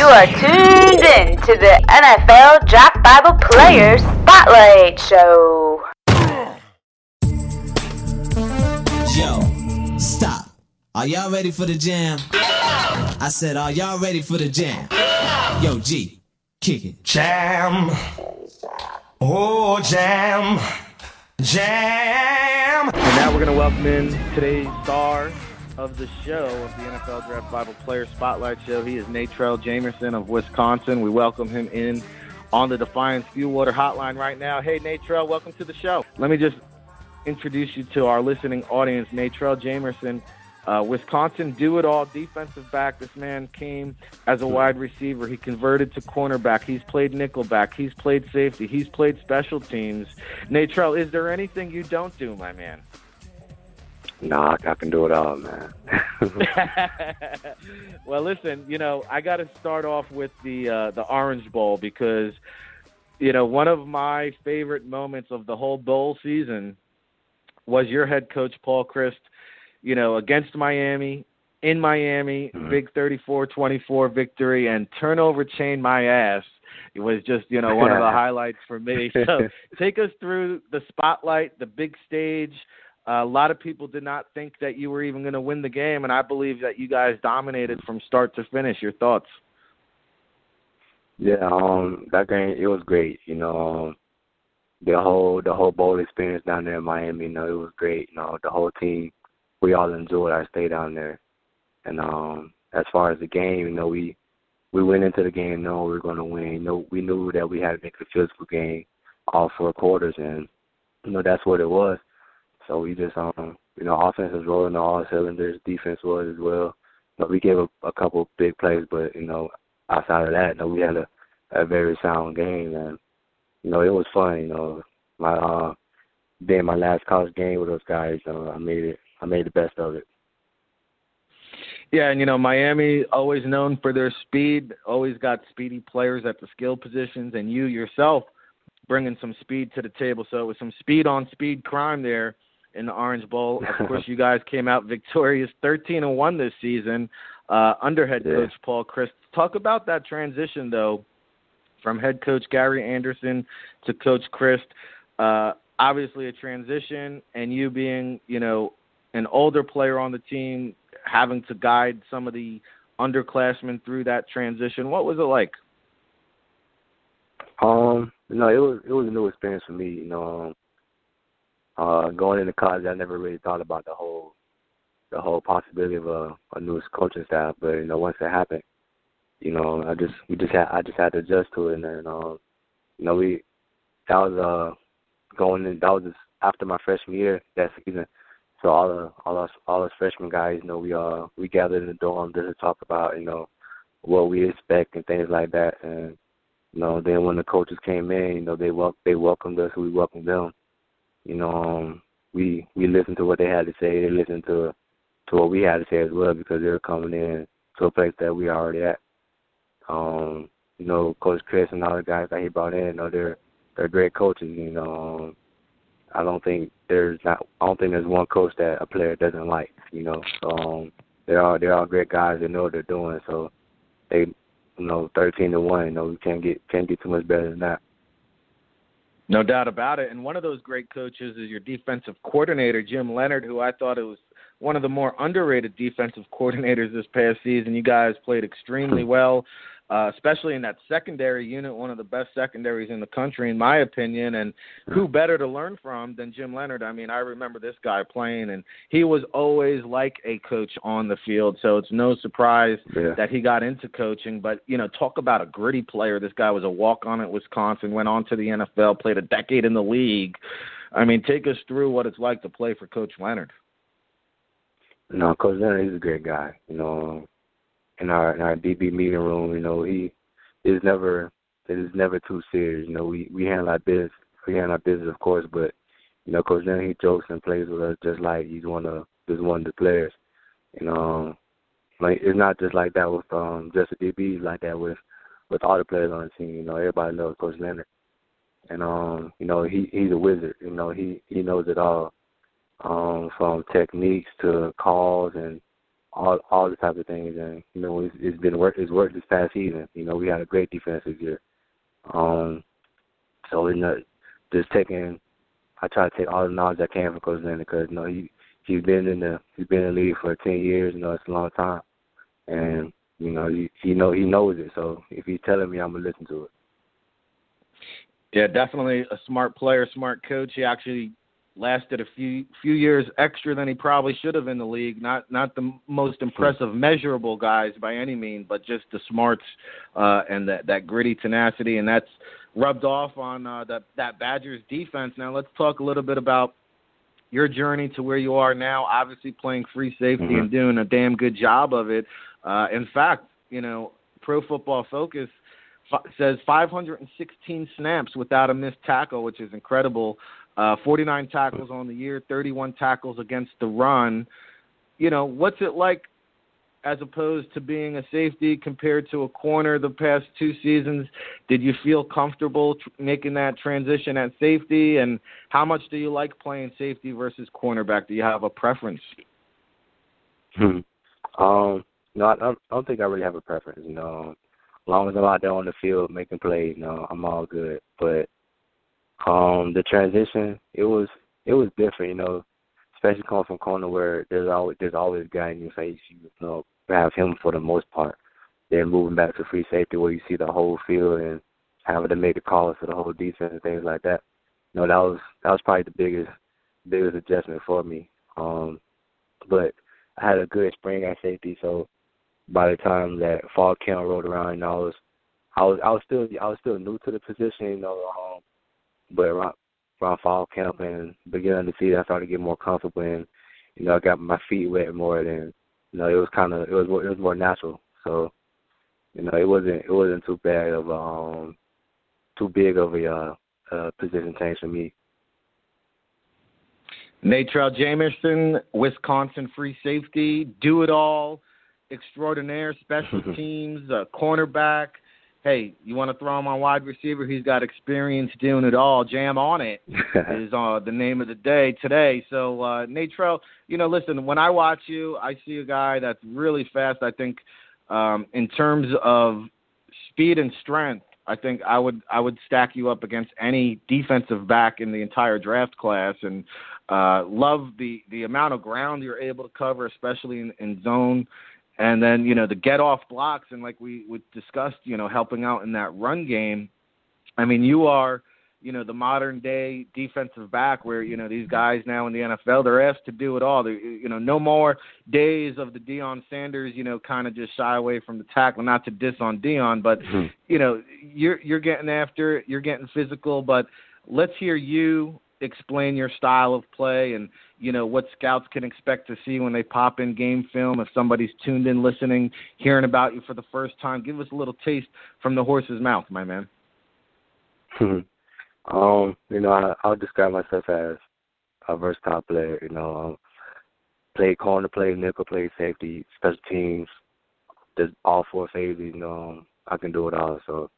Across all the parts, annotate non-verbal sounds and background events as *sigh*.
You are tuned in to the NFL Draft Bible Players Spotlight Show. Yo, stop. Are y'all ready for the jam? I said, are y'all ready for the jam? Yo, G, kick it. Jam. Oh, jam. Jam. And now we're going to welcome in today's star of the show of the NFL Draft Bible Player Spotlight Show. He is Natrell Jamerson of Wisconsin. We welcome him in on the Defiance Fuel Water Hotline right now. Hey, Natrell, welcome to the show. Let me just introduce you to our listening audience. Natrell Jamerson, uh, Wisconsin do it all defensive back. This man came as a wide receiver. He converted to cornerback. He's played nickelback. He's played safety. He's played special teams. Natrell, is there anything you don't do, my man? Nah, I can do it all, man. *laughs* well, listen, you know, I got to start off with the uh, the Orange Bowl because, you know, one of my favorite moments of the whole bowl season was your head coach Paul Chryst, you know, against Miami in Miami, Mhm. big 34-24 victory and turnover chain my ass. It was just, you know, one of the *laughs* highlights for me. So, *laughs* take us through the spotlight, the big stage. A lot of people did not think that you were even going to win the game, and I believe that you guys dominated from start to finish. Your thoughts? yeah, um, that game it was great. You know, um, the whole the whole bowl experience down there in Miami. You know, it was great. You know, the whole team, we all enjoyed our stay down there. And um, as far as the game, you know, we we went into the game knowing we were going to win. You know, we knew that we had to make a physical game all four quarters, and you know that's what it was. So we just um, you know, offense was rolling on all cylinders. Defense was as well. Know, we gave a, a couple big plays, but you know, outside of that, you know, we had a, a very sound game, and you know, it was fun. You know, my uh, being my last college game with those guys, uh, I made it. I made the best of it. Yeah, and you know Miami always known for their speed, always got speedy players at the skill positions, and you yourself bringing some speed to the table. So it was some speed on speed crime there in the Orange Bowl. Of *laughs* course, you guys came out victorious, thirteen and one this season, uh, under head Yeah. coach Paul Chryst. Talk about that transition though, from head coach Gary Anderson to Coach Chryst. Uh, obviously, a transition, and you being you know an older player on the team, having to guide some of the underclassmen through that transition. What was it like? Um, no, it was it was a new experience for me. You know, um, uh, going into college, I never really thought about the whole the whole possibility of a, a new coaching staff. But you know, once it happened, you know, I just we just had I just had to adjust to it, and then um, you know, we that was uh going in that was just after my freshman year that season. So all the all us all us freshman guys, you know, we uh we gathered in the dorm just to talk about you know what we expect and things like that, and you know, then when the coaches came in, you know, they wel- they welcomed us, we welcomed them. You know, um, we we listened to what they had to say. They listened to to what we had to say as well because they were coming in to a place that we already at. Um, you know, Coach Chryst and all the guys that he brought in, you know, they're they're great coaches. You know, um, I don't think there's not I don't think there's one coach that a player doesn't like. You know, um, they're all they're all great guys. They know what they're doing. So they you know, thirteen to one. You know, we can't get can't get too much better than that. No doubt about it. And one of those great coaches is your defensive coordinator, Jim Leonhard, who I thought it was one of the more underrated defensive coordinators this past season. You guys played extremely *laughs* well, uh, especially in that secondary unit, one of the best secondaries in the country, in my opinion. And who better to learn from than Jim Leonhard? I mean, I remember this guy playing, and he was always like a coach on the field. So it's no surprise Yeah. that he got into coaching. But you know, talk about a gritty player. This guy was a walk on at Wisconsin, went on to the NFL, played a decade in the league. I mean, take us through what it's like to play for Coach Leonhard. No, Coach Leonhard, he's a great guy. You know, in our in our DB meeting room, you know, he is never it is never too serious. You know, we we handle our business, we handle our business, of course, but you know, Coach Leonhard, he jokes and plays with us just like he's one of just one of the players. You know, like it's not just like that with um just the DB, it's like that with with all the players on the team. You know, everybody loves Coach Leonhard, and um, you know, he he's a wizard. You know, he he knows it all um, from techniques to calls and all all the type of things. And you know, it's, it's been work. It's worked this past season. You know, we had a great defense this year. Um, so you know, just taking, I try to take all the knowledge I can from Coach Leonhard because you know he he's been in the he's been in the league for ten years. You know, it's a long time, and you know he he know he knows it. So if he's telling me, I'm gonna listen to it. Yeah, definitely a smart player, smart coach. He actually lasted a few few years extra than he probably should have in the league. Not not the most impressive measurable guys by any means, but just the smarts uh, and that that gritty tenacity, and that's rubbed off on uh, that that Badgers defense. Now let's talk a little bit about your journey to where you are now. Obviously playing free safety mm-hmm. and doing a damn good job of it. Uh, in fact, you know, Pro Football Focus says 516 snaps without a missed tackle, which is incredible. Uh, 49 tackles on the year, 31 tackles against the run. You know, what's it like as opposed to being a safety compared to a corner the past two seasons? Did you feel comfortable tr- making that transition at safety? And how much do you like playing safety versus cornerback? Do you have a preference? Hmm. Um, no, I don't, I don't think I really have a preference. Know, as long as I'm out there on the field making plays, know, I'm all good. But um, the transition, it was it was different, you know, especially coming from corner where there's always there's always a guy in your face. You, know, have him for the most part. Then moving back to free safety where you see the whole field and having to make the calls for the whole defense and things like that. You know, that was that was probably the biggest biggest adjustment for me. Um, but I had a good spring at safety, so by the time that fall camp rolled around, know, I was I was I was still I was still new to the position, you know, um, but around, around fall camp and beginning of the season, I started to get more comfortable and you know I got my feet wet more than you know it was kind of it was it was more natural. So you know it wasn't it wasn't too bad of um too big of a uh, uh, position change for me. Natrell Jamerson, Wisconsin free safety, do it all, extraordinaire, special *laughs* teams, uh, cornerback, hey, you want to throw him on wide receiver? He's got experience doing it all. Jam on it *laughs* is uh, the name of the day today. So, uh, Natrell, you know, listen, when I watch you, I see a guy that's really fast. I think um, in terms of speed and strength, I think I would I would stack you up against any defensive back in the entire draft class, and uh, love the the amount of ground you're able to cover, especially in, in zone and then, you know, the get off blocks and like we, we discussed, you know, helping out in that run game. I mean, you are, you know, the modern day defensive back where, you know, these guys now in the NFL, they're asked to do it all. They're, you know, no more days of the Deion Sanders, you know, kind of just shy away from the tackle, not to diss on Deion, but, mm-hmm. you know, you're, you're getting after it, you're getting physical, but let's hear you explain your style of play and you know what scouts can expect to see when they pop in game film if somebody's tuned in listening hearing about you for the first time give us a little taste from the horse's mouth my man *laughs* um you know I, i'll describe myself as a versatile player you know um, play corner play nickel play safety special teams just all four phases you know um, i can do it all so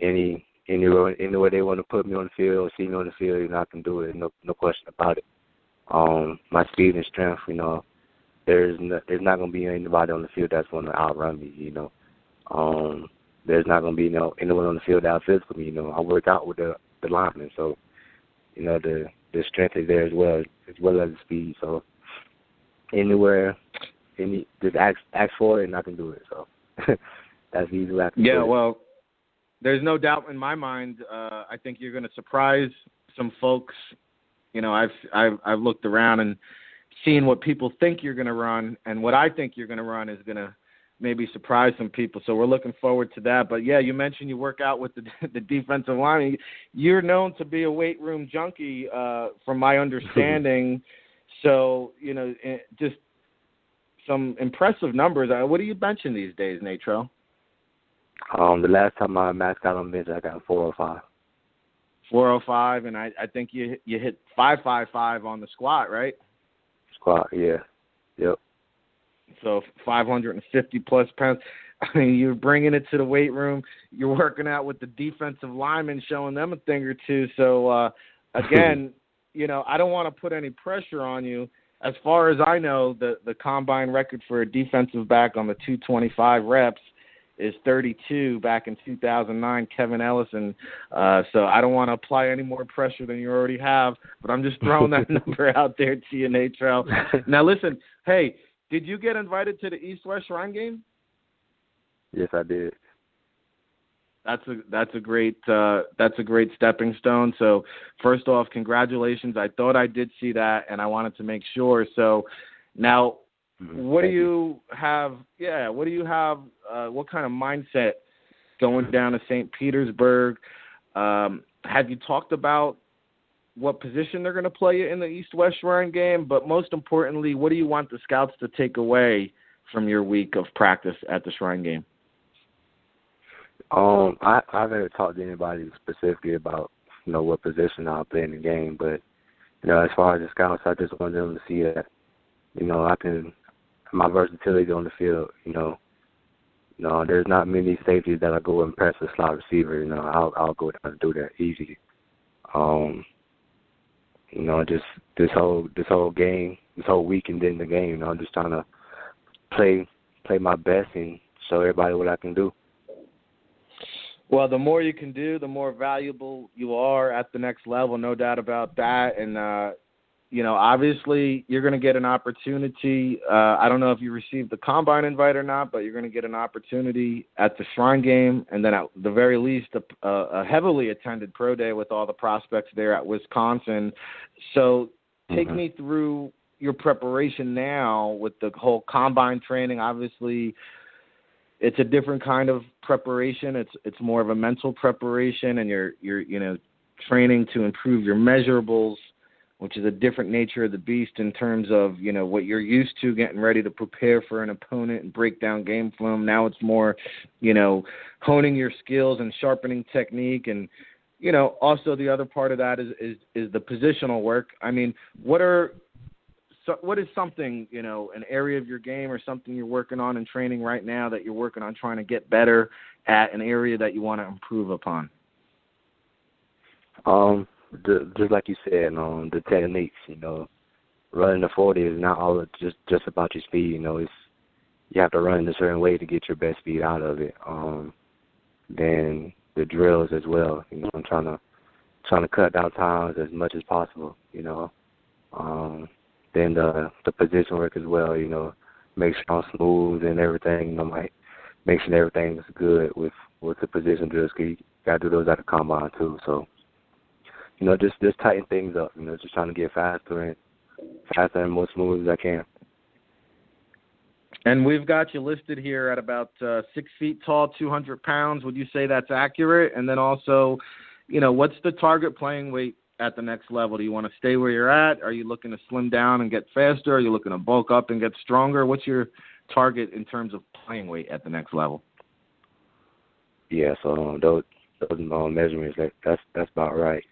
any anywhere anywhere they want to put me on the field or see me on the field, you know, I can do it. No no question about it. Um, my speed and strength, you know, there's no, there's not gonna be anybody on the field that's gonna outrun me, you know. Um, there's not gonna be no anyone on the field that physical me, you know. I work out with the the linemen, so you know the the strength is there as well as well as the speed. So anywhere, any just ask ask for it and I can do it. So *laughs* that's easy. I can yeah, well, there's no doubt in my mind. Uh, I think you're going to surprise some folks. You know, I've I've I've looked around and seen what people think you're going to run, and what I think you're going to run is going to maybe surprise some people. So we're looking forward to that. But yeah, you mentioned you work out with the *laughs* the defensive line. You're known to be a weight room junkie, uh, from my understanding. *laughs* so you know, eh, just some impressive numbers. Uh, what are you benching these days, Natro? Um, the last time I maxed out on bench, I got 405. 405, and I I think you you hit 555 on the squat, right? Squat, yeah, yep. So 550 plus pounds. I mean, you're bringing it to the weight room. You're working out with the defensive linemen, showing them a thing or two. So uh, again, *laughs* you know, I don't want to put any pressure on you. as far as I know, the the combine record for a defensive back on the 225 reps is 32 back in 2009, Kevin Ellison. Uh, so I don't want to apply any more pressure than you already have, but I'm just throwing that *laughs* number out there to you, Natrell. *laughs* Now listen, hey, did you get invited to the East West Shrine game? Yes, I did. That's a that's a great uh, that's a great stepping stone. So first off, congratulations. I thought I did see that, and I wanted to make sure. So now, Mhm. what do you have? Yeah, what do you have? Uh, what kind of mindset going down to St. Petersburg? Um, have you talked about what position they're going to play you in the East West Shrine game? But most importantly, what do you want the scouts to take away from your week of practice at the Shrine game? Um, I I haven't talked to anybody specifically about you know what position I'll play in the game, but you know as far as the scouts, I just want them to see that you know I can my versatility on the field. You know, you know there's not many safeties that I go and press a slot receiver. You know, I'll I'll go down and do that easy. Um, you know, just this whole this whole game, this whole week and then the game. You know, I'm just trying to play play my best and show everybody what I can do. Well, the more you can do, the more valuable you are at the next level, no doubt about that. And uh, you know, obviously, you're going to get an opportunity. Uh, I don't know if you received the combine invite or not, but you're going to get an opportunity at the Shrine Game, and then at the very least, a, a heavily attended pro day with all the prospects there at Wisconsin. So, take Mhm. me through your preparation now with the whole combine training. Obviously, it's a different kind of preparation. It's it's more of a mental preparation, and you're you're you know training to improve your measurables, which is a different nature of the beast in terms of you know what you're used to getting ready to prepare for an opponent and break down game film. Now it's more you know honing your skills and sharpening technique and you know also the other part of that is is is the positional work. I mean, what are so what is something you know an area of your game or something you're working on and training right now that you're working on trying to get better at an area that you want to improve upon Um, the, just like you said, um, the techniques. You know, running the forty is not all just just about your speed. You know, it's you have to run in a certain way to get your best speed out of it. Um, then the drills as well. You know, I'm trying to trying to cut down times as much as possible. You know, um, then the the position work as well. You know, make sure I'm smooth and everything. You know, my make sure everything is good with with the position drills. 'cause you got to do those at the combine too. So you know, just just tighten things up. You know, just trying to get faster and faster and more smooth as I can. and we've got you listed here at about uh, six feet tall 200 pounds would you say that's accurate and then also you know what's the target playing weight at the next level do you want to stay where you're at are you looking to slim down and get faster are you looking to bulk up and get stronger what's your target in terms of playing weight at the next level Yeah, so um, those those um, measurements that that's that's about right.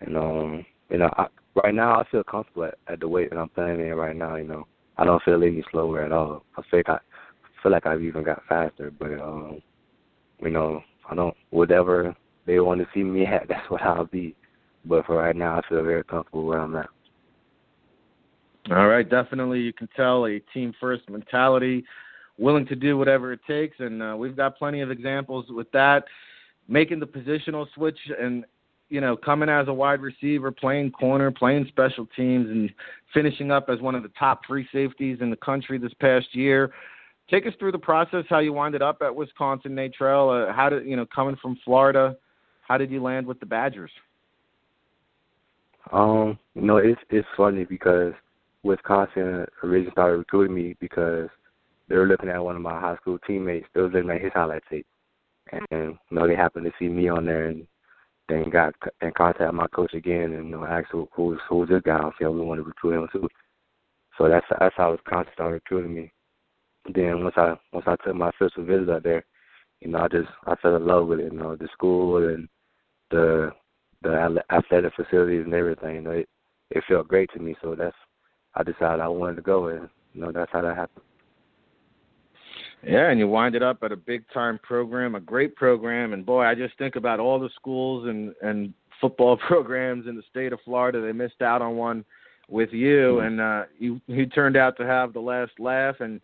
And um, you know, I, right now I feel comfortable at, at the weight that I'm playing in right now. You know, I don't feel any slower at all. I feel like I feel like I've even got faster. But um, you know, I don't whatever they want to see me *laughs* at, that's what I'll be. But for right now, I feel very comfortable where I'm at. All right, definitely. You can tell a team first mentality, willing to do whatever it takes, and uh, we've got plenty of examples with that. Making the positional switch and you know coming as a wide receiver, playing corner, playing special teams, and finishing up as one of the top free safeties in the country this past year. Take us through the process, how you winded up at Wisconsin, Natrell. Uh, how did you know coming from Florida? How did you land with the Badgers? Um, you know, it's it's funny because Wisconsin originally started recruiting me because they were looking at one of my high school teammates. They was looking at his highlight tape, and you know they happened to see me on there, and then got in contact with my coach again, and you know asked who who's who's this guy on film. We want to recruit him too. So that's that's how Wisconsin started recruiting me. Then once I once I took my official visit up there, you know I just I fell in love with it. You know the school and the the athletic facilities and everything. You know, it it felt great to me. So that's I decided I wanted to go, and you know that's how that happened. Yeah, and you winded up at a big time program, a great program, and boy, I just think about all the schools and and football *laughs* programs in the state of Florida. They missed out on one with you, and uh, you you turned out to have the last laugh, and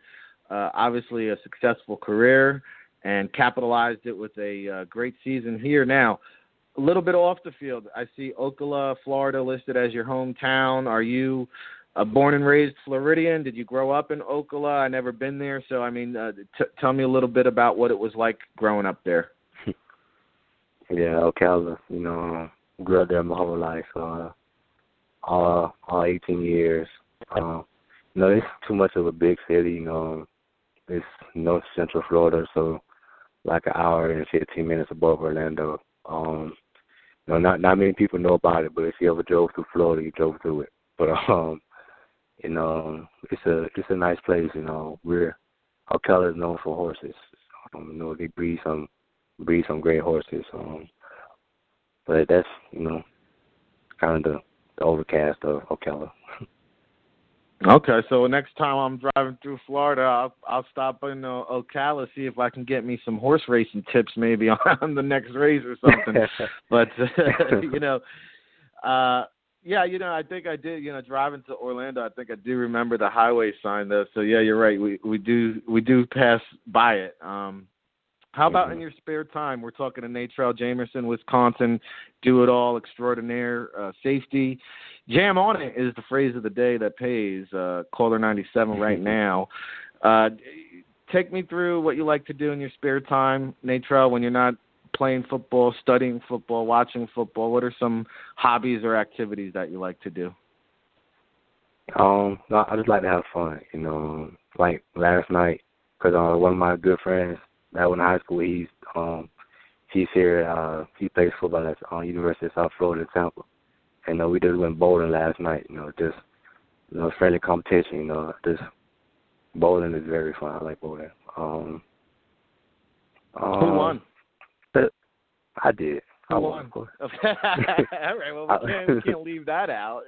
uh, obviously a successful career, and capitalized it with a uh, great season here. Now, a little bit off the field, I see Ocala, Florida, listed as your hometown. Are you uh, born and raised Floridian? Did you grow up in Ocala? I never been there, so I mean, uh, t- tell me a little bit about what it was like growing up there. *laughs* yeah, Ocala. You know, grew up there my whole life. Uh, all all 18 years. Um, you know, it's too much of a big city. You know, it's North Central Florida, so like an hour and 15 minutes above Orlando. Um, you know, not not many people know about it, but if you ever drove through Florida, you drove through it. But *laughs* um, you know, it's a it's a nice place. You know, we're Ocala is known for horses. Um, you know, they breed some breed some great horses. Um, but that's you know, kind of the, the overcast of Ocala. Okay, so next time I'm driving through Florida, I'll I'll stop in uh, Ocala see if I can get me some horse racing tips maybe *laughs* on the next race or something. *laughs* but uh, *laughs* you know, uh yeah, you know, I think I did. You know, driving to Orlando, I think I do remember the highway sign though. So yeah, you're right. We we do we do pass by it. Um, how about mm-hmm. in your spare time? We're talking to Natrell Jamerson, Wisconsin, do it all extraordinaire uh, safety. Jam on it is the phrase of the day that pays. Uh, caller 97 right *laughs* now. Uh, take me through what you like to do in your spare time, Natrell, when you're not playing football, studying football, watching football? What are some hobbies or activities that you like to do? Um, I just like to have fun. You know, like last night, because uh, one of my good friends that was in high school, he's um, he's here. Uh, he plays football at uh, University of South Florida, Tampa. And uh, we just went bowling last night. You know, just you know, friendly competition. You know, just bowling is very fun. I like bowling. Um, um, Who won? I did. I won. *laughs* All right. Well, we can't, we can't *laughs* leave that out.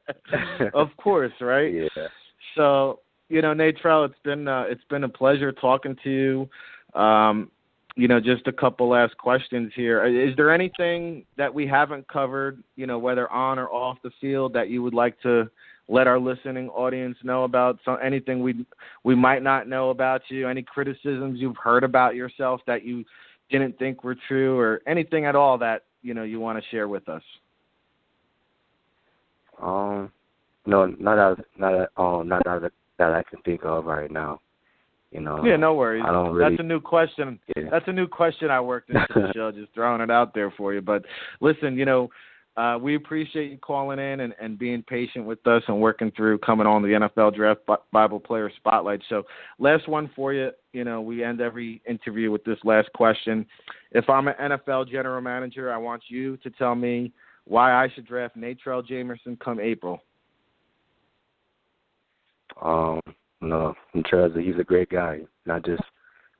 *laughs* of course, right? Yeah. So you know, Natrell, it's been uh, it's been a pleasure talking to you. Um, you know, just a couple last questions here. Is there anything that we haven't covered, you know, whether on or off the field, that you would like to let our listening audience know about? So anything we we might not know about you? Any criticisms you've heard about yourself that you didn't think were true, or anything at all that you know you want to share with us? Um, no, not as not at, um, not that that I can think of right now. You know. Yeah, no worries. I don't really, That's a new question. Yeah. That's a new question I worked into the *laughs* show, just throwing it out there for you. But listen, you know, uh, we appreciate you calling in and, and being patient with us and working through coming on the NFL Draft Bible Player Spotlight. So, last one for you. You know, we end every interview with this last question. If I'm an NFL general manager, I want you to tell me why I should draft Natrell Jamerson come April. Um, no, Natrell, he's a great guy. Not just,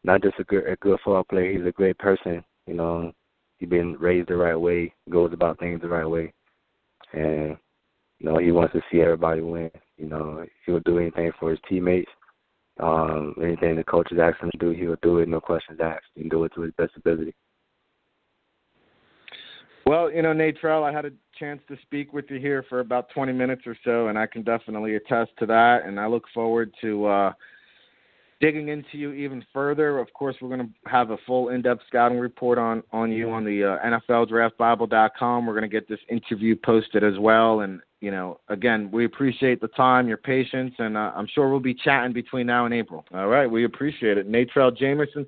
not just a good, a good football player. He's a great person. You know, he's been raised the right way, goes about things the right way, and you know he wants to see everybody win. You know he'll do anything for his teammates. Um, anything the coaches ask him to do, he'll do it, no questions asked. He can do it to his best ability. Well, you know, Natrell, I had a chance to speak with you here for about 20 minutes or so, and I can definitely attest to that. And I look forward to uh, digging into you even further. Of course, we're going to have a full in-depth scouting report on on you on the uh, NFLDraftBible.com. We're going to get this interview posted as well. And you know, again, we appreciate the time, your patience, and uh, I'm sure we'll be chatting between now and April. All right, we appreciate it. Natrell Jamerson,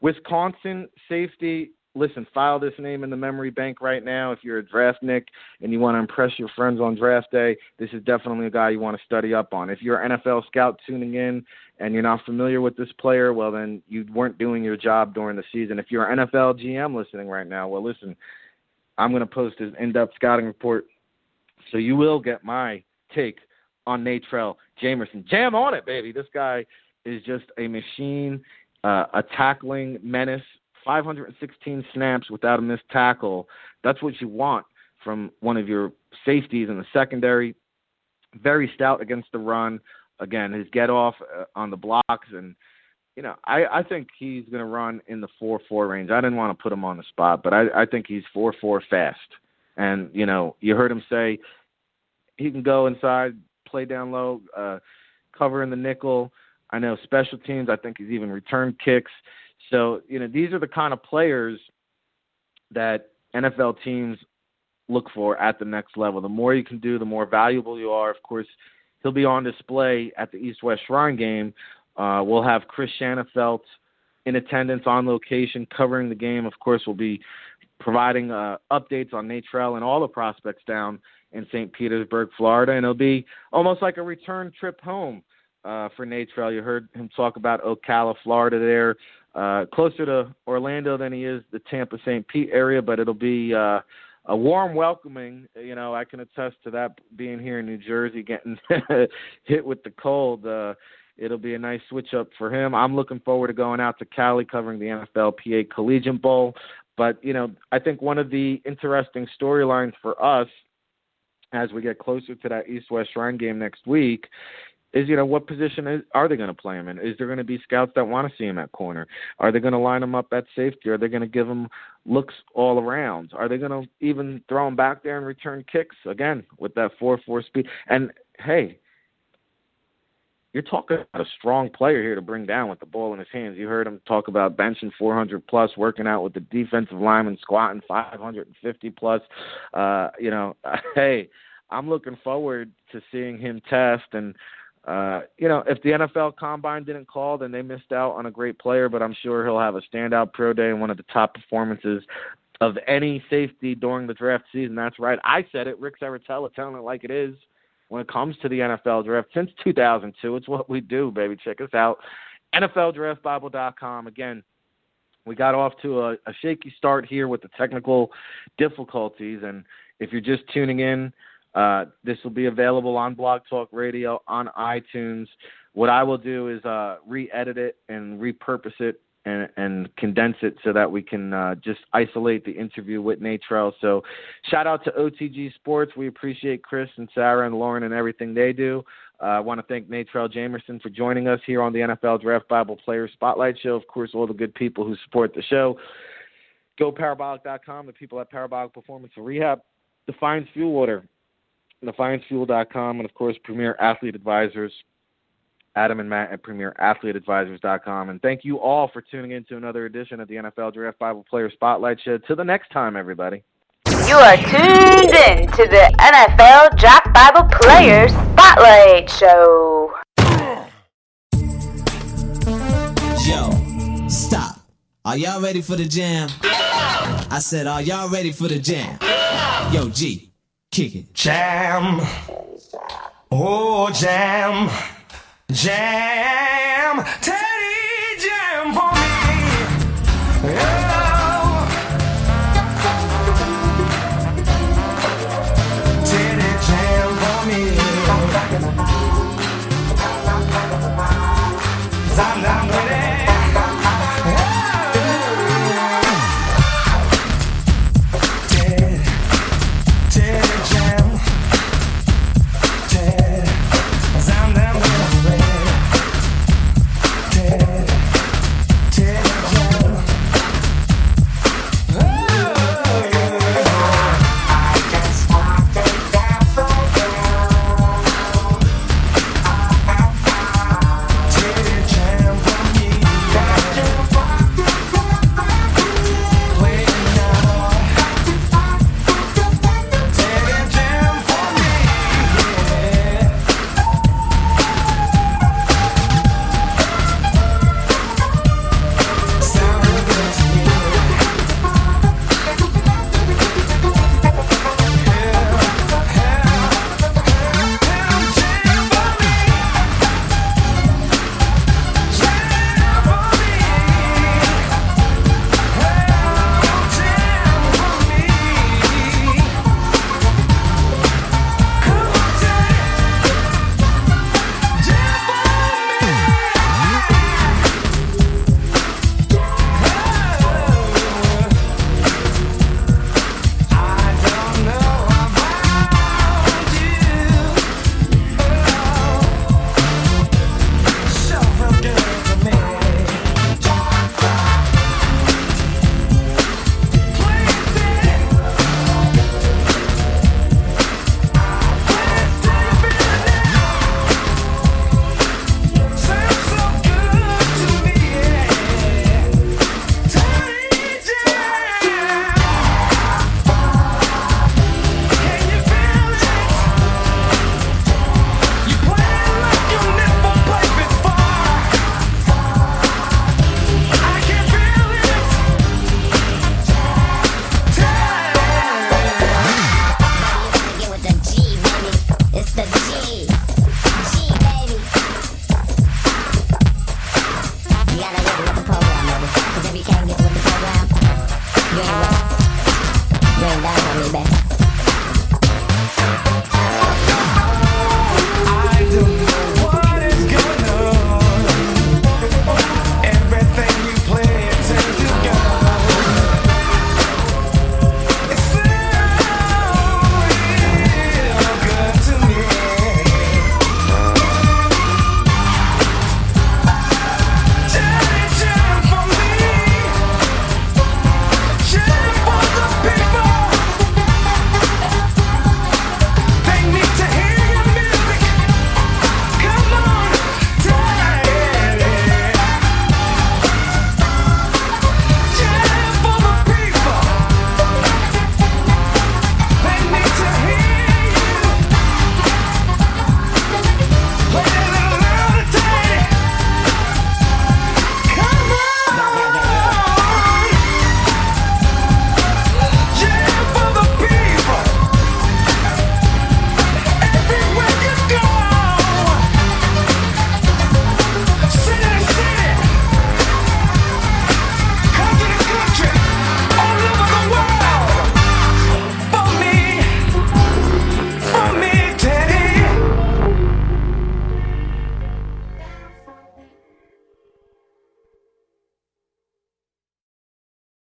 Wisconsin safety listen, file this name in the memory bank right now. If you're a draftnik and you want to impress your friends on draft day, this is definitely a guy you want to study up on. If you're an NFL scout tuning in and you're not familiar with this player, well, then you weren't doing your job during the season. If you're an NFL GM listening right now, well, listen, I'm going to post his in-depth scouting report, so you will get my take on Natrell Jamerson. Jam on it, baby. This guy is just a machine, uh, a tackling menace 516 snaps without a missed tackle. That's what you want from one of your safeties in the secondary. Very stout against the run. Again, his get off uh, on the blocks and you know, I, I think he's going to run in the four four range. I didn't want to put him on the spot, but I, I think he's four four fast. And you know, you heard him say he can go inside, play down low, uh, cover in the nickel. I know special teams. I think he's even returned kicks. So you know these are the kind of players that NFL teams look for at the next level. The more you can do, the more valuable you are. Of course, he'll be on display at the East West Shrine game. Uh, we'll have Chris Shanafelt in attendance on location covering the game. Of course, we'll be providing uh, updates on Natrell and all the prospects down in St. Petersburg, Florida, and it'll be almost like a return trip home uh, for Natrell. You heard him talk about Ocala, Florida, there, uh, closer to Orlando than he is the Tampa St. Pete area, but it'll be uh, a warm welcoming. You know, I can attest to that being here in New Jersey, getting *laughs* hit with the cold. Uh, it'll be a nice switch up for him. I'm looking forward to going out to Cali covering the NFLPA Collegiate Bowl. But you know, I think one of the interesting storylines for us as we get closer to that East West Shrine game next week is you know what position is, are they going to play him in? Is there going to be scouts that want to see him at corner? Are they going to line him up at safety? Are they going to give him looks all around? Are they going to even throw him back there and return kicks again with that four four speed? And hey, you're talking about a strong player here to bring down with the ball in his hands. You heard him talk about benching 400 plus, working out with the defensive lineman, squatting 550 plus. Uh, you know, *laughs* hey, I'm looking forward to seeing him test. And, uh, you know, if the NFL combine didn't call, then they missed out on a great player, but I'm sure he'll have a standout pro day and one of the top performances of any safety during the draft season. That's right. I said it. Ric Serritella telling it like it is when it comes to the NFL draft since 2002. It's what we do, baby. Check us out. NFLDraftBible.com. Again, we got off to a, a shaky start here with the technical difficulties. And if you're just tuning in, uh, this will be available on Blog Talk Radio, on iTunes. What I will do is uh, re edit it and repurpose it and, and condense it so that we can uh, just isolate the interview with Natrell. So, shout out to OTG Sports. We appreciate Chris and Sarah and Lauren and everything they do. Uh, I want to thank Natrell Jamerson for joining us here on the NFL Draft Bible Player Spotlight Show. Of course, all the good people who support the show. GoParabolic.com, the people at Parabolic Performance and Rehab, Defiance Fuel Water, DefianceFuel.com, and of course, Premier Athlete Advisors Adam and Matt at PremierAthleteAdvisors.com. And thank you all for tuning in to another edition of the NFL Draft Bible Player Spotlight Show. Till the next time, everybody. You are tuned in to the NFL Draft Bible Player Spotlight Show. Yo, stop. Are y'all ready for the jam? I said, are y'all ready for the jam? Yo, G, kick it. Jam. Oh, jam. Jam.